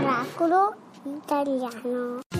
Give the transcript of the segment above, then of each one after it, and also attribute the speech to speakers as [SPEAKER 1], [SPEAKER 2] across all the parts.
[SPEAKER 1] Miracolo italiano.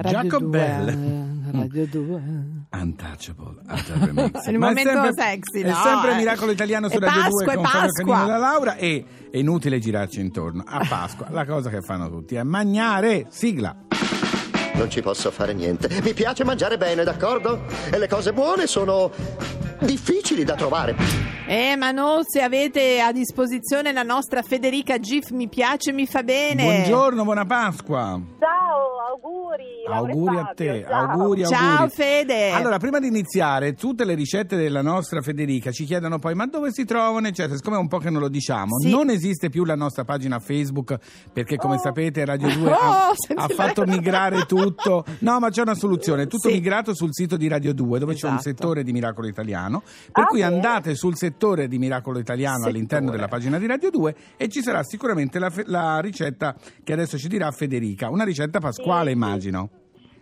[SPEAKER 2] Radio 2,
[SPEAKER 3] Jacobel.
[SPEAKER 2] eh, Radio 2.
[SPEAKER 3] Untouchable Hotel Remix.
[SPEAKER 2] Il
[SPEAKER 3] Ma è
[SPEAKER 2] momento
[SPEAKER 3] sempre-
[SPEAKER 2] sexy,
[SPEAKER 3] È
[SPEAKER 2] no?
[SPEAKER 3] sempre
[SPEAKER 2] Eh.
[SPEAKER 3] Miracolo Italiano su
[SPEAKER 2] È
[SPEAKER 3] Radio
[SPEAKER 2] Pasqua,
[SPEAKER 3] 2
[SPEAKER 2] è
[SPEAKER 3] con
[SPEAKER 2] Pasqua.
[SPEAKER 3] Canino la Laura e è inutile girarci intorno. A Pasqua la cosa che fanno tutti è mangiare, sigla.
[SPEAKER 4] Non ci posso fare niente. Mi piace mangiare bene, d'accordo? E le cose buone sono difficili da trovare.
[SPEAKER 2] Eh, ma non se avete a disposizione la nostra Federica Gif, mi piace, mi fa bene.
[SPEAKER 3] Buongiorno, buona Pasqua.
[SPEAKER 5] Ciao, auguri.
[SPEAKER 3] Auguri a te,
[SPEAKER 5] ciao.
[SPEAKER 3] auguri,
[SPEAKER 2] Ciao
[SPEAKER 3] auguri.
[SPEAKER 2] Fede.
[SPEAKER 3] Allora, prima di iniziare, tutte le ricette della nostra Federica ci chiedono poi ma dove si trovano, eccetera. Siccome è un po' che non lo diciamo,
[SPEAKER 2] Sì.
[SPEAKER 3] non esiste più la nostra pagina Facebook perché, come
[SPEAKER 5] Oh.
[SPEAKER 3] sapete, Radio 2
[SPEAKER 2] Oh,
[SPEAKER 3] ha, ha
[SPEAKER 2] lei.
[SPEAKER 3] fatto migrare tutto. No, ma c'è una soluzione: è tutto
[SPEAKER 2] Sì.
[SPEAKER 3] migrato sul sito di Radio 2 dove c'è un
[SPEAKER 2] Esatto.
[SPEAKER 3] settore di Miracolo Italiano. Per
[SPEAKER 5] Ah,
[SPEAKER 3] cui
[SPEAKER 5] bene.
[SPEAKER 3] andate sul settore di Miracolo Italiano
[SPEAKER 2] Settore.
[SPEAKER 3] all'interno della pagina di Radio 2 e ci sarà sicuramente la, fe- la ricetta che adesso ci dirà Federica. Una ricetta pasquale,
[SPEAKER 5] sì.
[SPEAKER 3] Immagino.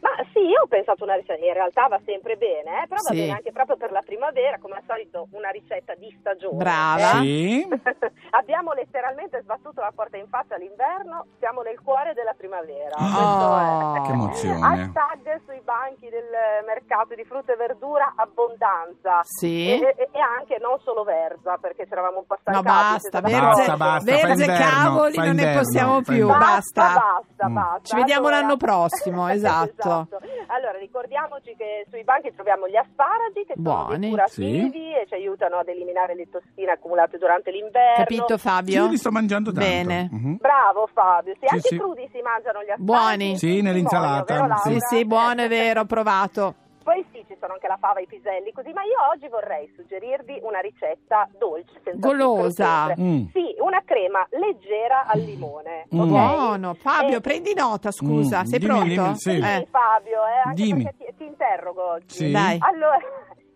[SPEAKER 5] Ma io ho pensato una ricetta, in realtà va sempre bene, eh, però va
[SPEAKER 2] Sì.
[SPEAKER 5] bene anche proprio per la primavera, come al solito una ricetta di stagione.
[SPEAKER 2] Brava.
[SPEAKER 5] eh.
[SPEAKER 3] Sì.
[SPEAKER 5] Abbiamo letteralmente sbattuto la porta in faccia all'inverno, siamo nel cuore della primavera.
[SPEAKER 2] Oh.
[SPEAKER 3] Che emozione.
[SPEAKER 5] Hashtag sui banchi del mercato di frutta e verdura abbondanza.
[SPEAKER 2] Sì.
[SPEAKER 5] E, e- e anche non solo verza, perché ci eravamo un po'
[SPEAKER 2] No,
[SPEAKER 5] stancati.
[SPEAKER 2] basta,
[SPEAKER 5] senza
[SPEAKER 2] verze,
[SPEAKER 3] Basta, basta,
[SPEAKER 2] verze
[SPEAKER 3] inverno,
[SPEAKER 2] cavoli, non ne
[SPEAKER 3] inverno,
[SPEAKER 2] possiamo
[SPEAKER 3] fa
[SPEAKER 2] più,
[SPEAKER 3] inverno.
[SPEAKER 2] basta.
[SPEAKER 5] basta,
[SPEAKER 3] Mm.
[SPEAKER 5] basta.
[SPEAKER 2] Ci vediamo
[SPEAKER 5] Allora-
[SPEAKER 2] l'anno prossimo, esatto.
[SPEAKER 5] Allora, ricordiamoci che sui banchi troviamo gli asparagi che sono
[SPEAKER 2] Buoni.
[SPEAKER 5] dei curativi e ci aiutano ad eliminare le tossine accumulate durante l'inverno.
[SPEAKER 2] Capito Fabio?
[SPEAKER 3] Sì, li sto mangiando tanto.
[SPEAKER 2] Bene.
[SPEAKER 3] Mhm.
[SPEAKER 5] Bravo Fabio, sì,
[SPEAKER 3] Sì,
[SPEAKER 5] anche
[SPEAKER 3] sì.
[SPEAKER 5] crudi si mangiano gli asparagi.
[SPEAKER 2] Buoni.
[SPEAKER 3] Sì, nell'insalata,
[SPEAKER 5] Vero?
[SPEAKER 2] Sì, sì, buono, è vero, ho provato.
[SPEAKER 5] Ci sono anche la fava e i piselli, così, ma io oggi vorrei suggerirvi una ricetta dolce, senza
[SPEAKER 2] Golosa.
[SPEAKER 3] Mm.
[SPEAKER 5] Sì, una crema leggera al limone.
[SPEAKER 3] Mm.
[SPEAKER 5] ok?
[SPEAKER 2] Buono. Fabio,
[SPEAKER 5] Eh,
[SPEAKER 2] prendi nota, scusa,
[SPEAKER 3] Mm,
[SPEAKER 2] sei
[SPEAKER 3] dimmi,
[SPEAKER 2] pronto?
[SPEAKER 3] dimmi, sì.
[SPEAKER 5] Sì,
[SPEAKER 2] Eh.
[SPEAKER 5] Fabio, eh, anche
[SPEAKER 3] Dimmi.
[SPEAKER 5] perché ti, ti interrogo oggi.
[SPEAKER 3] Sì.
[SPEAKER 2] Dai.
[SPEAKER 5] Allora,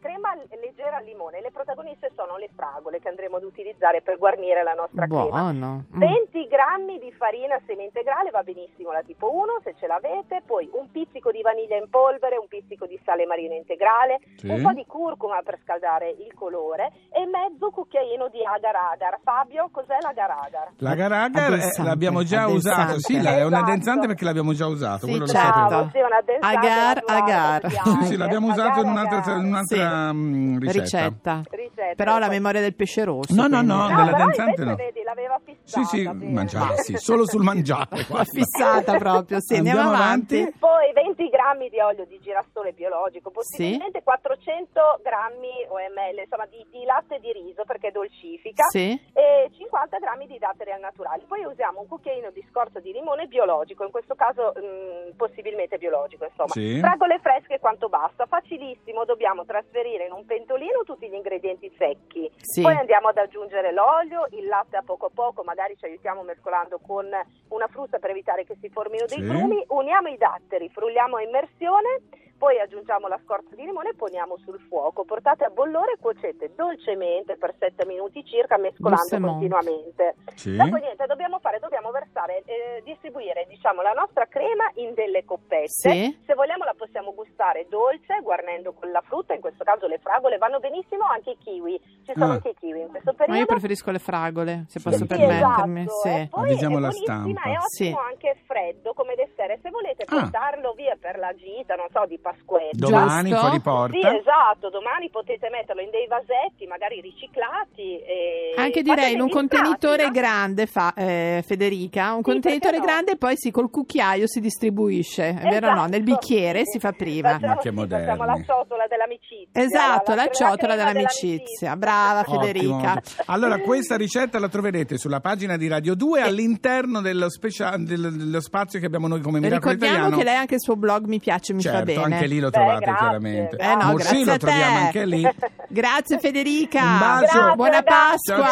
[SPEAKER 5] crema leggera al limone. Le protagoniste sono le fragole che andremo ad utilizzare per guarnire la nostra crema.
[SPEAKER 2] Buono. Mm.
[SPEAKER 5] 20 grammi di farina semi integrale, va benissimo la tipo 1 se ce l'avete, poi un pizzico di vaniglia in polvere, un pizzico di sale marino integrale,
[SPEAKER 3] Sì.
[SPEAKER 5] un po' di curcuma per scaldare il colore e mezzo cucchiaino di agar agar. Fabio, cos'è l'agar agar?
[SPEAKER 3] L'agar agar eh, l'abbiamo già usato, sì, la- è un
[SPEAKER 5] Esatto.
[SPEAKER 3] addensante perché l'abbiamo già usato,
[SPEAKER 2] Sì,
[SPEAKER 3] quello lo
[SPEAKER 2] certo.
[SPEAKER 3] sapevo.
[SPEAKER 5] sì, una addensante
[SPEAKER 2] Agar, agar.
[SPEAKER 3] Sì, sì, l'abbiamo usato in
[SPEAKER 5] Agar,
[SPEAKER 3] un'altra,
[SPEAKER 5] agar.
[SPEAKER 3] in un'altra mm, ricetta.
[SPEAKER 2] Ricetta.
[SPEAKER 5] Ricetta,
[SPEAKER 2] Però la memoria del pesce rosso.
[SPEAKER 3] No, no,
[SPEAKER 2] quindi-
[SPEAKER 3] no,
[SPEAKER 5] No,
[SPEAKER 3] della danzante no.
[SPEAKER 5] vedi, l'aveva
[SPEAKER 3] Sì,
[SPEAKER 5] fissata.
[SPEAKER 3] sì, sì, solo sul mangiare. Guarda.
[SPEAKER 2] fissata proprio, sì, andiamo,
[SPEAKER 3] Andiamo
[SPEAKER 2] avanti.
[SPEAKER 3] avanti.
[SPEAKER 5] Poi 20 grammi di olio di girasole biologico, possibilmente 400 grammi o ml insomma, di, di latte di riso perché dolcifica
[SPEAKER 2] Sì.
[SPEAKER 5] e 50 grammi di datteri al naturale. Poi usiamo un cucchiaino di scorza di limone biologico, in questo caso mh, possibilmente biologico, insomma.
[SPEAKER 3] Sì.
[SPEAKER 5] Fragole fresche quanto basta, facilissimo, dobbiamo trasferire in un pentolino tutti gli ingredienti secchi.
[SPEAKER 2] Sì.
[SPEAKER 5] Poi andiamo ad aggiungere l'olio, il latte a poco a poco, magari ci aiutiamo mescolando con una frusta per evitare che si formino dei
[SPEAKER 3] Sì.
[SPEAKER 5] grumi, uniamo i datteri, frulliamo a immersione, poi aggiungiamo la scorza di limone e poniamo sul fuoco. Portate a bollore e cuocete dolcemente per 7 minuti circa, mescolando
[SPEAKER 2] Doucement.
[SPEAKER 5] continuamente.
[SPEAKER 3] Sì.
[SPEAKER 5] Dopo niente, dobbiamo fare, dobbiamo versare, eh, distribuire diciamo la nostra crema in delle coppette.
[SPEAKER 2] Sì.
[SPEAKER 5] Se vogliamo la possiamo gustare dolce, guarnendo con la frutta, in questo caso le fragole, vanno benissimo anche i kiwi. Ci sono
[SPEAKER 3] Ah.
[SPEAKER 5] anche i kiwi in questo
[SPEAKER 2] Ma
[SPEAKER 5] periodo.
[SPEAKER 2] io preferisco le fragole, se posso
[SPEAKER 3] Sì,
[SPEAKER 2] permettermi.
[SPEAKER 5] esatto,
[SPEAKER 2] Sì.
[SPEAKER 5] poi
[SPEAKER 3] Avvisiamo
[SPEAKER 5] è
[SPEAKER 3] la stampa.
[SPEAKER 5] È ottimo
[SPEAKER 2] Sì.
[SPEAKER 5] anche freddo come dessert. Se volete
[SPEAKER 3] Ah.
[SPEAKER 5] portarlo via per la gita, non so, di Pasquetta.
[SPEAKER 3] Domani
[SPEAKER 2] Giusto?
[SPEAKER 3] fuori
[SPEAKER 5] Sì,
[SPEAKER 3] porta.
[SPEAKER 5] esatto, domani potete metterlo in dei vasetti, magari riciclati. E
[SPEAKER 2] Anche direi in un contenitore
[SPEAKER 5] no?
[SPEAKER 2] grande, fa, eh, Federica, un
[SPEAKER 5] Sì,
[SPEAKER 2] contenitore
[SPEAKER 5] no?
[SPEAKER 2] grande e poi sì, col cucchiaio si distribuisce, è vero o no?
[SPEAKER 5] Esatto.
[SPEAKER 2] Nel bicchiere si fa prima.
[SPEAKER 5] Facciamo,
[SPEAKER 3] Ma che
[SPEAKER 5] sì, facciamo
[SPEAKER 3] moderni.
[SPEAKER 5] la ciotola dell'amicizia.
[SPEAKER 2] Esatto, la ciotola
[SPEAKER 5] crema
[SPEAKER 2] dell'amicizia. Brava
[SPEAKER 3] Ottimo.
[SPEAKER 2] Federica.
[SPEAKER 3] Allora, questa ricetta la troverete sulla pagina di Radio 2 all'interno dello, specia- del- dello spazio che abbiamo noi come Miracolo
[SPEAKER 2] Ricordiamo
[SPEAKER 3] Italiano.
[SPEAKER 2] che lei ha anche il suo blog Mi piace, mi fa
[SPEAKER 3] certo,
[SPEAKER 2] bene.
[SPEAKER 3] Anche lì lo
[SPEAKER 5] Beh,
[SPEAKER 3] trovate
[SPEAKER 5] grazie.
[SPEAKER 3] chiaramente.
[SPEAKER 2] Eh no, grazie
[SPEAKER 3] lo
[SPEAKER 2] a te.
[SPEAKER 3] troviamo anche lì.
[SPEAKER 2] Grazie Federica.
[SPEAKER 3] Un bacio.
[SPEAKER 5] Grazie,
[SPEAKER 2] Buona. Pasqua.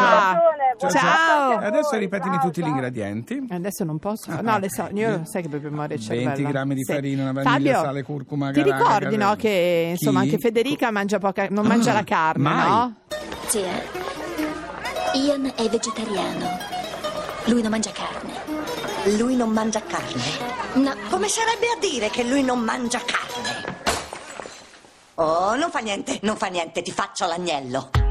[SPEAKER 3] Ciao,
[SPEAKER 2] Ciao.
[SPEAKER 3] E
[SPEAKER 5] a
[SPEAKER 3] adesso ripetimi
[SPEAKER 5] Ciao,
[SPEAKER 3] tutti gli
[SPEAKER 5] ciao.
[SPEAKER 3] ingredienti.
[SPEAKER 2] Adesso non posso. fa- No, le so, io sai che proprio muore il
[SPEAKER 3] 20
[SPEAKER 2] cervello.
[SPEAKER 3] grammi di
[SPEAKER 2] Sì.
[SPEAKER 3] farina, una vaniglia,
[SPEAKER 2] Fabio,
[SPEAKER 3] sale, curcuma,
[SPEAKER 2] Ti
[SPEAKER 3] agar-agar,
[SPEAKER 2] ricordi, no, che insomma
[SPEAKER 3] Chi?
[SPEAKER 2] anche Federica mangia poca, non mangia
[SPEAKER 3] Ah,
[SPEAKER 2] la carne,
[SPEAKER 3] mai.
[SPEAKER 2] no?
[SPEAKER 6] Zia, Ian è vegetariano. Lui non mangia carne.
[SPEAKER 7] Lui non mangia carne.
[SPEAKER 6] No,
[SPEAKER 7] Come sarebbe a dire che lui non mangia carne? Oh, non fa niente, non fa niente, ti faccio l'agnello.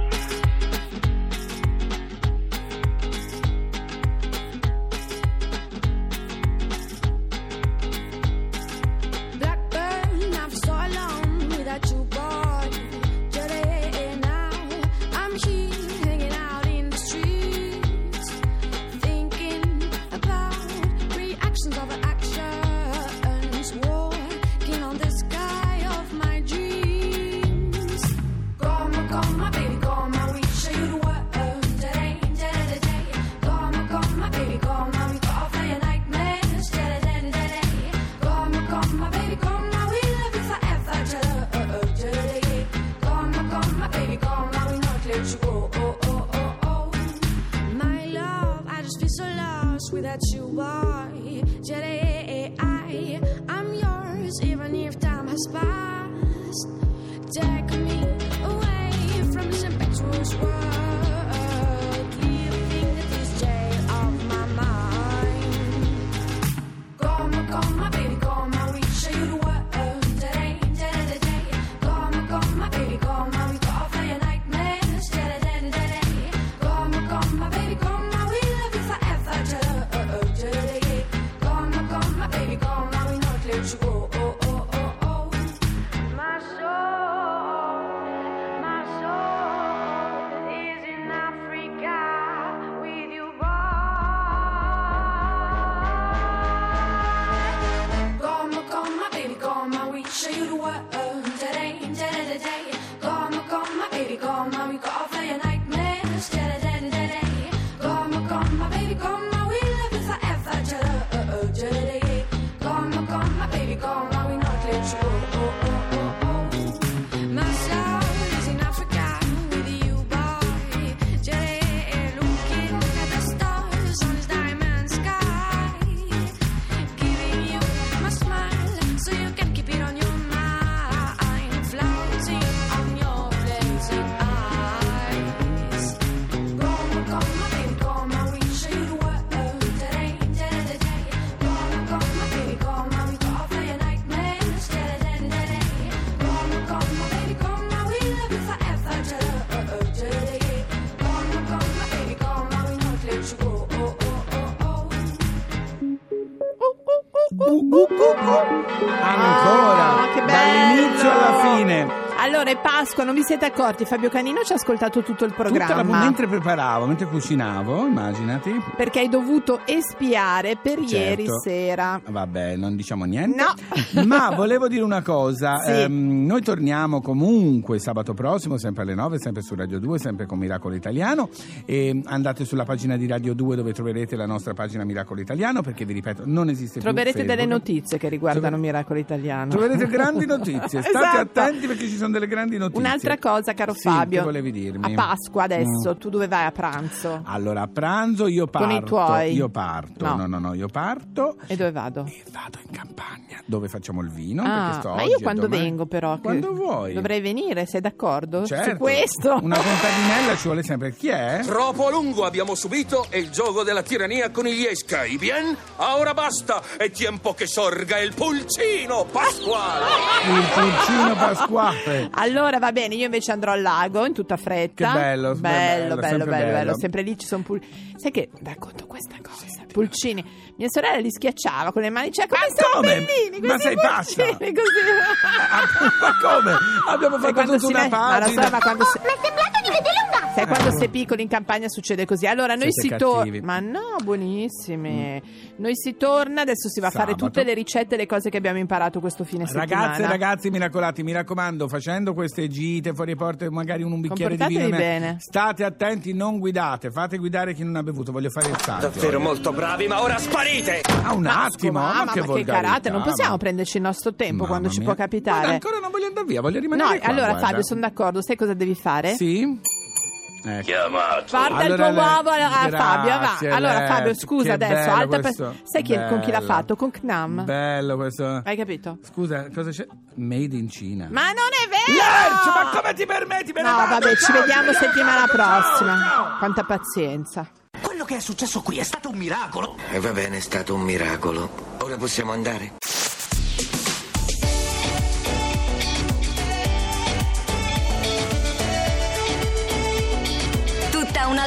[SPEAKER 8] You oh, go. Oh, oh, oh, oh. My love, I just feel so lost without you, boy. Today, I, I'm yours, even if time has passed. Take me away from this impetuous world,
[SPEAKER 2] Allora è Pasqua, non vi siete accorti? Fabio Canino ci ha ascoltato tutto il
[SPEAKER 3] Tutta la,
[SPEAKER 2] programma.
[SPEAKER 3] mentre preparavo, mentre cucinavo, immaginati.
[SPEAKER 2] Perché hai dovuto espiare per ieri
[SPEAKER 3] Certo.
[SPEAKER 2] sera.
[SPEAKER 3] Vabbè, non diciamo niente.
[SPEAKER 2] No.
[SPEAKER 3] Ma volevo dire una cosa.
[SPEAKER 2] Sì.
[SPEAKER 3] ehm, noi torniamo comunque sabato prossimo, sempre alle 9, sempre su Radio 2, sempre con Miracolo Italiano. E andate sulla pagina di Radio 2 dove troverete la nostra pagina Miracolo Italiano, perché vi ripeto, non esiste
[SPEAKER 2] Troverete
[SPEAKER 3] più
[SPEAKER 2] delle
[SPEAKER 3] Facebook.
[SPEAKER 2] notizie che riguardano
[SPEAKER 3] Trove-
[SPEAKER 2] Miracolo Italiano.
[SPEAKER 3] Troverete grandi notizie. State
[SPEAKER 2] Esatto.
[SPEAKER 3] attenti perché ci sono delle grandi notizie.
[SPEAKER 2] Un'altra cosa, caro
[SPEAKER 3] Sì,
[SPEAKER 2] Fabio.
[SPEAKER 3] Che volevi dirmi?
[SPEAKER 2] A Pasqua adesso,
[SPEAKER 3] Mm.
[SPEAKER 2] tu dove vai a pranzo?
[SPEAKER 3] Allora, a pranzo io parto.
[SPEAKER 2] Con i tuoi?
[SPEAKER 3] Io parto.
[SPEAKER 2] No.
[SPEAKER 3] No, no, no, io parto.
[SPEAKER 2] E dove vado?
[SPEAKER 3] E vado in campagna dove facciamo il vino.
[SPEAKER 2] Ah, ma
[SPEAKER 3] oggi
[SPEAKER 2] io quando
[SPEAKER 3] domani.
[SPEAKER 2] vengo però?
[SPEAKER 3] Quando vuoi.
[SPEAKER 2] Dovrei venire, sei d'accordo?
[SPEAKER 3] Certo.
[SPEAKER 2] Su questo?
[SPEAKER 3] Una contadinella ci vuole sempre. Chi è?
[SPEAKER 9] Troppo a lungo abbiamo subito il gioco della tirannia con gli escai, bien? Ora basta, è tempo che sorga il pulcino pasquale!
[SPEAKER 3] Il pulcino pasquale.
[SPEAKER 2] Allora va bene, io invece andrò al lago in tutta fretta.
[SPEAKER 3] Che bello,
[SPEAKER 2] bello,
[SPEAKER 3] bello,
[SPEAKER 2] bello,
[SPEAKER 3] sempre
[SPEAKER 2] bello,
[SPEAKER 3] bello.
[SPEAKER 2] Sempre lì ci sono pulcini. Sai che racconto questa cosa? Pulcini. Mia sorella li schiacciava con le mani, cioè come
[SPEAKER 3] Ma
[SPEAKER 2] sono
[SPEAKER 3] come?
[SPEAKER 2] bellini
[SPEAKER 3] Ma sei pazza?
[SPEAKER 2] così.
[SPEAKER 3] Ma come? Abbiamo fatto tutta una
[SPEAKER 2] met- ma
[SPEAKER 3] pagina.
[SPEAKER 2] ma quando si-
[SPEAKER 1] Mi è sembrato di vedere un.
[SPEAKER 2] Sai quando sei piccoli in campagna succede così. Allora noi
[SPEAKER 3] Siete
[SPEAKER 2] si torna. Ma no, buonissime. Noi si torna, adesso si va a fare tutte le ricette e le cose che abbiamo imparato questo fine settimana.
[SPEAKER 3] Ragazze e ragazzi miracolati, mi raccomando, facendo queste gite fuori porte, magari un, un bicchiere di vino,
[SPEAKER 2] bene.
[SPEAKER 3] state attenti, non guidate, fate guidare chi non ha bevuto, voglio fare il saggio.
[SPEAKER 9] Davvero molto bravi, ma ora sparite!
[SPEAKER 3] Ah, un
[SPEAKER 2] Ma
[SPEAKER 3] attimo, ma,
[SPEAKER 2] ma
[SPEAKER 3] che
[SPEAKER 2] che
[SPEAKER 3] volgarità,
[SPEAKER 2] carattere, non possiamo
[SPEAKER 3] ma-
[SPEAKER 2] prenderci il nostro tempo
[SPEAKER 3] Mamma
[SPEAKER 2] quando ci
[SPEAKER 3] mia.
[SPEAKER 2] può capitare.
[SPEAKER 3] Guarda, ancora non voglio andare via, voglio
[SPEAKER 2] No,
[SPEAKER 3] rimanere qua,
[SPEAKER 2] allora
[SPEAKER 3] guarda.
[SPEAKER 2] Fabio, sono d'accordo. Sai cosa devi fare?
[SPEAKER 3] Sì? Ecco.
[SPEAKER 9] Chiamato!
[SPEAKER 2] Porta
[SPEAKER 3] Allora
[SPEAKER 2] il tuo uovo a
[SPEAKER 3] Grazie,
[SPEAKER 2] Fabio, va. Allora Fabio, scusa
[SPEAKER 3] che
[SPEAKER 2] adesso, alta
[SPEAKER 3] questo.
[SPEAKER 2] per- Sai chi- con chi l'ha fatto? Con Knam.
[SPEAKER 3] Bello questo.
[SPEAKER 2] Hai capito?
[SPEAKER 3] Scusa, cosa c'è? Made in Cina.
[SPEAKER 2] Ma non è vero!
[SPEAKER 3] Lerch, ma come ti permetti? Me
[SPEAKER 2] No, vabbè, ci vediamo
[SPEAKER 3] ciao,
[SPEAKER 2] settimana prossima.
[SPEAKER 3] ciao.
[SPEAKER 2] Quanta pazienza.
[SPEAKER 10] Quello che è successo qui è stato un miracolo.
[SPEAKER 11] E va bene, è stato un miracolo. Ora possiamo andare?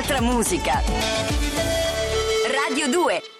[SPEAKER 12] Un'altra musica. Radio 2